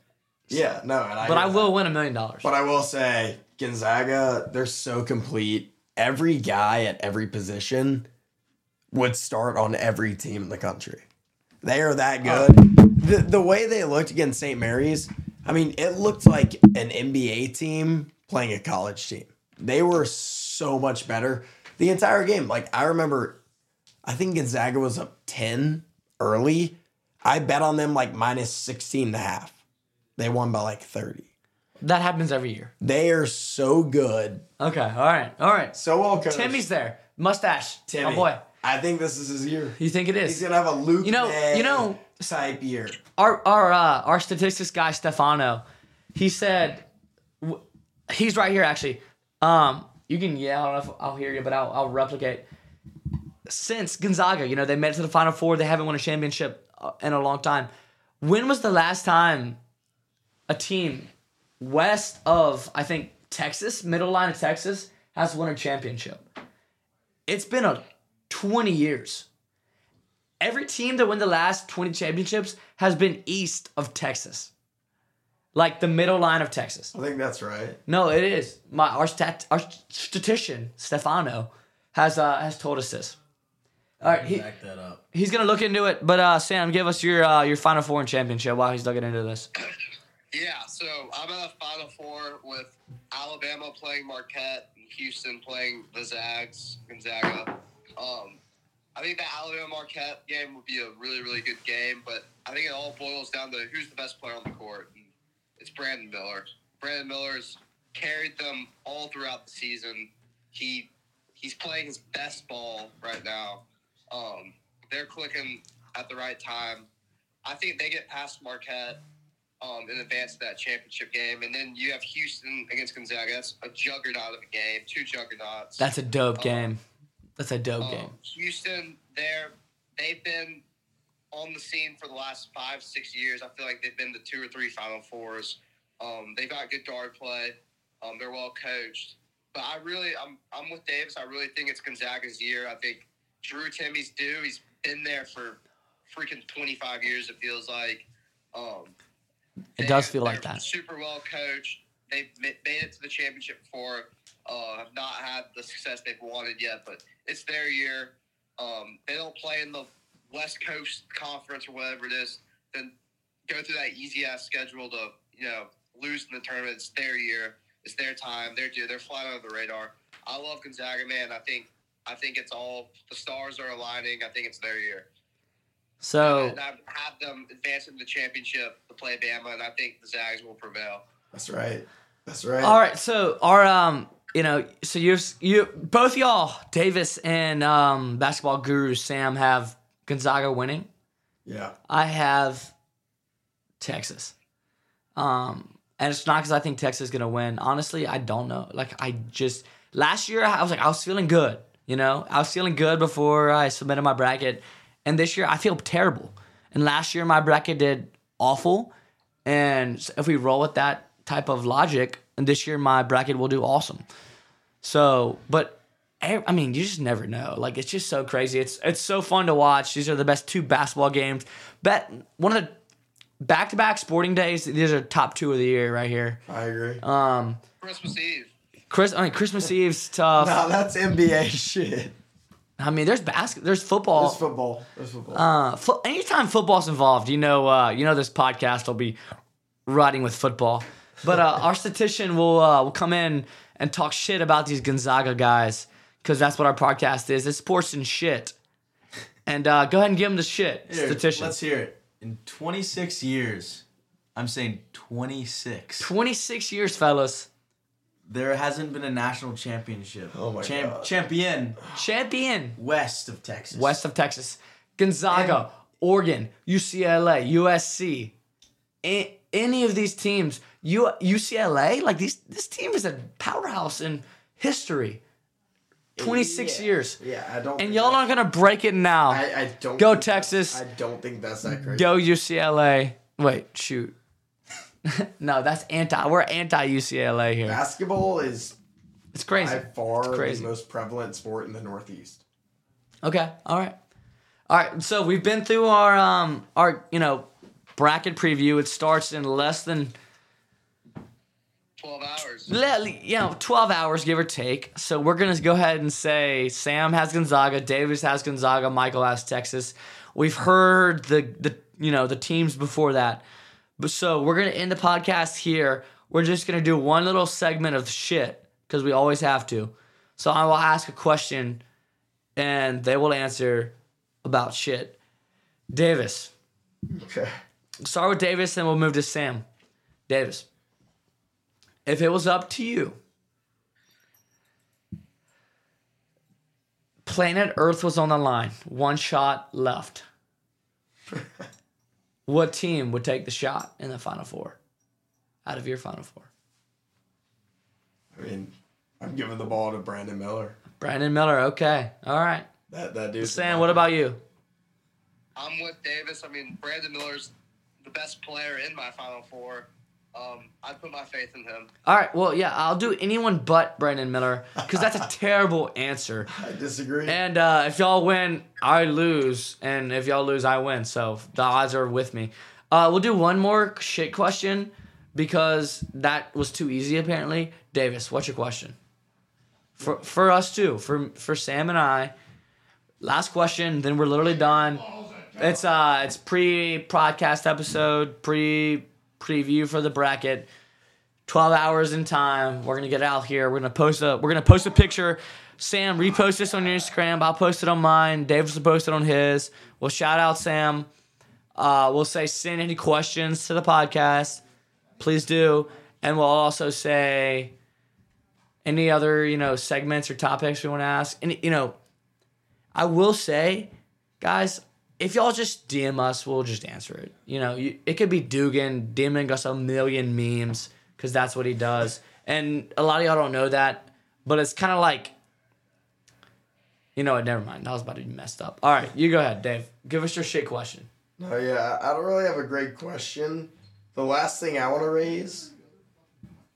Yeah, no, and I but I hear that. will win a million dollars. But I will say, Gonzaga, they're so complete. Every guy at every position would start on every team in the country. They are that good. The, the way they looked against St. Mary's, I mean, it looked like an NBA team playing a college team. They were so much better the entire game. Like, I remember, I think Gonzaga was up 10 early. I bet on them like minus 16 and a half. They won by like 30. That happens every year. They are so good. Okay. All right. All right. So well coached. Timme's there. Mustache. Timme. Oh boy. I think this is his year. You think it is? He's gonna have a Luke You know- May you know- type year. our our uh, our statistics guy Stefano, he said w- he's right here actually. Um, you can yeah, I don't know if I'll hear you, but I'll I'll replicate. Since Gonzaga, you know, they made it to the Final Four. They haven't won a championship uh, in a long time. When was the last time a team west of I think Texas, middle line of Texas, has won a championship? It's been a twenty years every team that won the last 20 championships has been east of Texas. Like the middle line of Texas. I think that's right. No, it is. My our stat our statistician, Stefano, has uh has told us this. All right, he, Back that up. he's gonna look into it. But uh Sam, give us your uh your final four and championship while he's looking into this. Yeah, so I'm at a Final Four with Alabama playing Marquette and Houston playing the Zags, Gonzaga. Um, I think the Alabama Marquette game would be a really, really good game, but I think it all boils down to who's the best player on the court. And it's Brandon Miller. Brandon Miller's carried them all throughout the season. He he's playing his best ball right now. Um, they're clicking at the right time. I think they get past Marquette um, in advance of that championship game. And then you have Houston against Gonzaga. That's a juggernaut of a game, two juggernauts. That's a dope game. That's a dope Um, game. Houston, they're they've been on the scene for the last five, six years. I feel like they've been to two or three Final Fours. Um, they've got good guard play. Um, they're well coached. But I really, I'm, I'm with Davis. I really think it's Gonzaga's year. I think Drew Timme's due. He's been there for freaking 25 years. It feels like. Um, It does feel like that. Super well coached. They've made it to the championship before. Uh, have not had the success they've wanted yet, but it's their year. Um, they don't play in the West Coast Conference or whatever it is. Then go through that easy ass schedule to you know lose in the tournament. It's their year. It's their time. They're due. They're flying under the radar. I love Gonzaga, man. I think I think it's all the stars are aligning. I think it's their year. So And I've them advancing to the championship to play Bama, and I think the Zags will prevail. That's right. That's right. All right, so our um, you know, so you you both y'all, Davis and um, basketball guru Sam have Gonzaga winning. Yeah. I have Texas. Um, and it's not because I think Texas is gonna win. Honestly, I don't know. Like I just last year I was like I was feeling good. You know, I was feeling good before I submitted my bracket, and this year I feel terrible. And last year my bracket did awful, and if we roll with that type of logic, and this year my bracket will do awesome. So, but I I mean, you just never know. Like it's just so crazy. It's it's so fun to watch. These are the best two basketball games. Bet one of the back to back sporting days. These are top two of the year right here. I agree. Um, Christmas Eve. Chris, I mean Christmas Eve's tough. no, that's NBA shit. I mean, there's basket, there's football. There's football. There's football. Uh, fo- anytime football's involved, you know, uh, you know, this podcast will be riding with football. But uh, our statistician will uh, will come in and talk shit about these Gonzaga guys because that's what our podcast is. It's sports and shit. And uh, go ahead and give him the shit, Here, statistician. Let's hear it. In 26 years, I'm saying 26. Twenty six years, fellas. There hasn't been a national championship. Oh my Champ- God. Champion Champion west of Texas. west of Texas, Gonzaga, Oregon, UCLA, USC. A- any of these teams, U- UCLA, like these, this team is a powerhouse in history. Twenty six Yeah. years, Yeah, I don't. and think y'all aren't gonna break it now. I, I don't. Go Texas. I don't think that's that crazy. Go UCLA. Wait, shoot. [LAUGHS] no, that's anti. We're anti UCLA here. Basketball is It's crazy. by far It's crazy. the most prevalent sport in the Northeast. Okay. All right. All right. So we've been through our um our you know bracket preview. It starts in less than 12 hours. le- you know 12 hours give or take. So we're gonna go ahead and say Sam has Gonzaga, Davis has Gonzaga, Michael has Texas. We've heard the the you know the teams before that. But so we're gonna end the podcast here. We're just gonna do one little segment of shit because we always have to. So I will ask a question, and they will answer about shit. Davis, Okay. start with Davis, and we'll move to Sam. Davis, if it was up to you, planet Earth was on the line, one shot left. [LAUGHS] what team would take the shot in the Final Four? Out of your Final Four, I mean, I'm giving the ball to Brandon Miller. Brandon Miller. Okay, all right. That that dude. Sam, what about you? I'm with Davis. I mean, Brandon Miller's the best player in my Final Four. Um, I put my faith in him. All right. Well, yeah, I'll do anyone but Brandon Miller because that's a [LAUGHS] terrible answer. I disagree. And uh, if y'all win, I lose, and if y'all lose, I win. So the odds are with me. Uh, we'll do one more shit question because that was too easy apparently. Davis, what's your question? For for us too, for for Sam and I. Last question, then we're literally done. It's uh it's pre podcast episode, pre preview for the bracket. 12 hours in time. We're gonna get out here. We're gonna post a we're gonna post a picture. Sam, repost this on your Instagram. I'll post it on mine. Davis will post it on his. We'll shout out Sam. Uh, we'll say send any questions to the podcast. Please do. And we'll also say any other, you know, segments or topics we want to ask. And you know, I will say, guys, if y'all just DM us, we'll just answer it. You know, you, it could be Dugan DMing us a million memes because that's what he does. And a lot of y'all don't know that, but it's kind of like You know what? Never mind. That was about to be messed up. All right, you go ahead, Dave. Give us your shit question. No, yeah, I don't really have a great question. The last thing I want to raise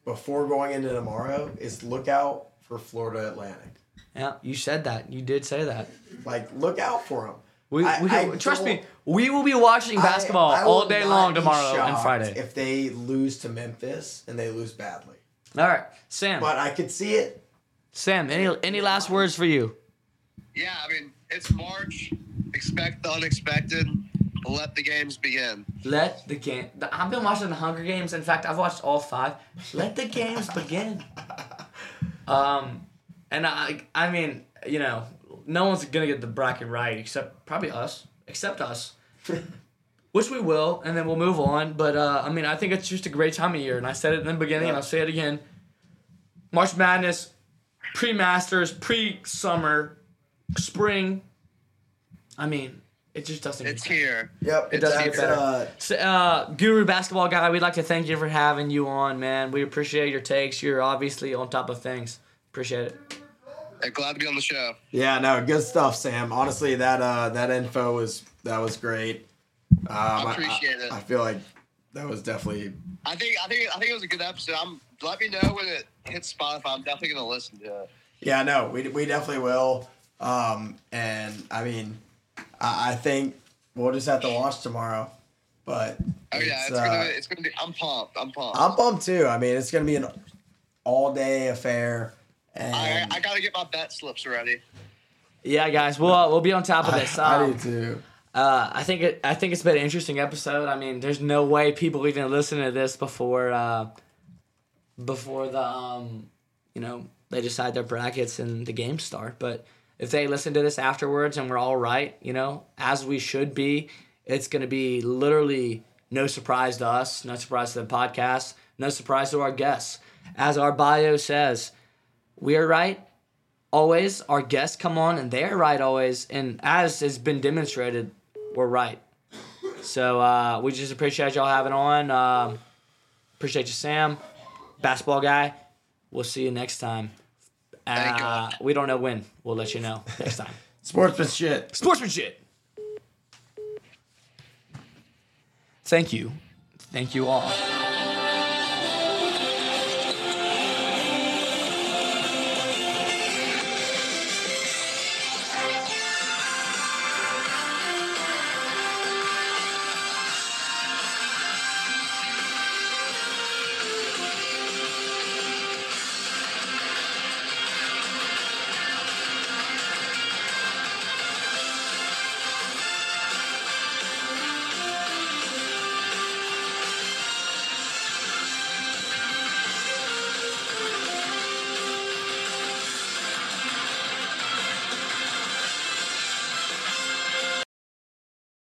before going into tomorrow is look out for Florida Atlantic. Yeah, you said that. You did say that. Like, look out for them. We, I- we I trust me. We will be watching basketball I- I all day long tomorrow and Friday. If they lose to Memphis and they lose badly, All right, Sam. but I could see it. Sam, any any last words for you? Yeah, I mean, it's March. Expect the unexpected. Let the games begin. Let the game. the- I've been watching the Hunger Games. In fact, I've watched all five. Let the games begin. [LAUGHS] Um, and I, I mean, you know, no one's gonna get the bracket right except probably us, except us, [LAUGHS] which we will, and then we'll move on. But uh, I mean, I think it's just a great time of year, and I said it in the beginning, and I'll say it again. March Madness, pre Masters, pre Summer, spring. I mean, it just doesn't. get It's better. here. Yep, It doesn't get better. Uh, So, uh, Guru Basketball Guy, we'd like to thank you for having you on, man. We appreciate your takes. You're obviously on top of things. Appreciate it. Uh, glad to be on the show. yeah, no, good stuff, Sam. Honestly, that uh, that info was that was great. Um, I appreciate it. I feel like that was definitely I think I think I think it was a good episode. I'm let me know when it hits Spotify. I'm definitely gonna listen to it. Yeah, no, we, we definitely will. Um, and I mean, I, I think we'll just have to watch tomorrow. But Oh yeah, it's uh, gonna be, it's gonna be. I'm pumped. I'm pumped. I'm pumped too. I mean, it's gonna be an all day affair. And I I gotta get my bet slips ready. Yeah, guys, we'll uh, we'll be on top of [LAUGHS] I, this. I Um, do too. uh, I think it I think it's been an interesting episode. I mean, there's no way people even listen to this before uh, before the um, you know they decide their brackets and the games start. But if they listen to this afterwards and we're all right, you know, as we should be, it's gonna be literally no surprise to us, no surprise to the podcast, no surprise to our guests. As our bio says, we are right always. Our guests come on and they're right always. And as has been demonstrated, we're right. So uh, we just appreciate y'all having on. Um, appreciate you, Sam, basketball guy. We'll see you next time. Uh, we don't know when. We'll let you know next time. [LAUGHS] Sportsman shit. Sportsmanship. Thank you. Thank you all.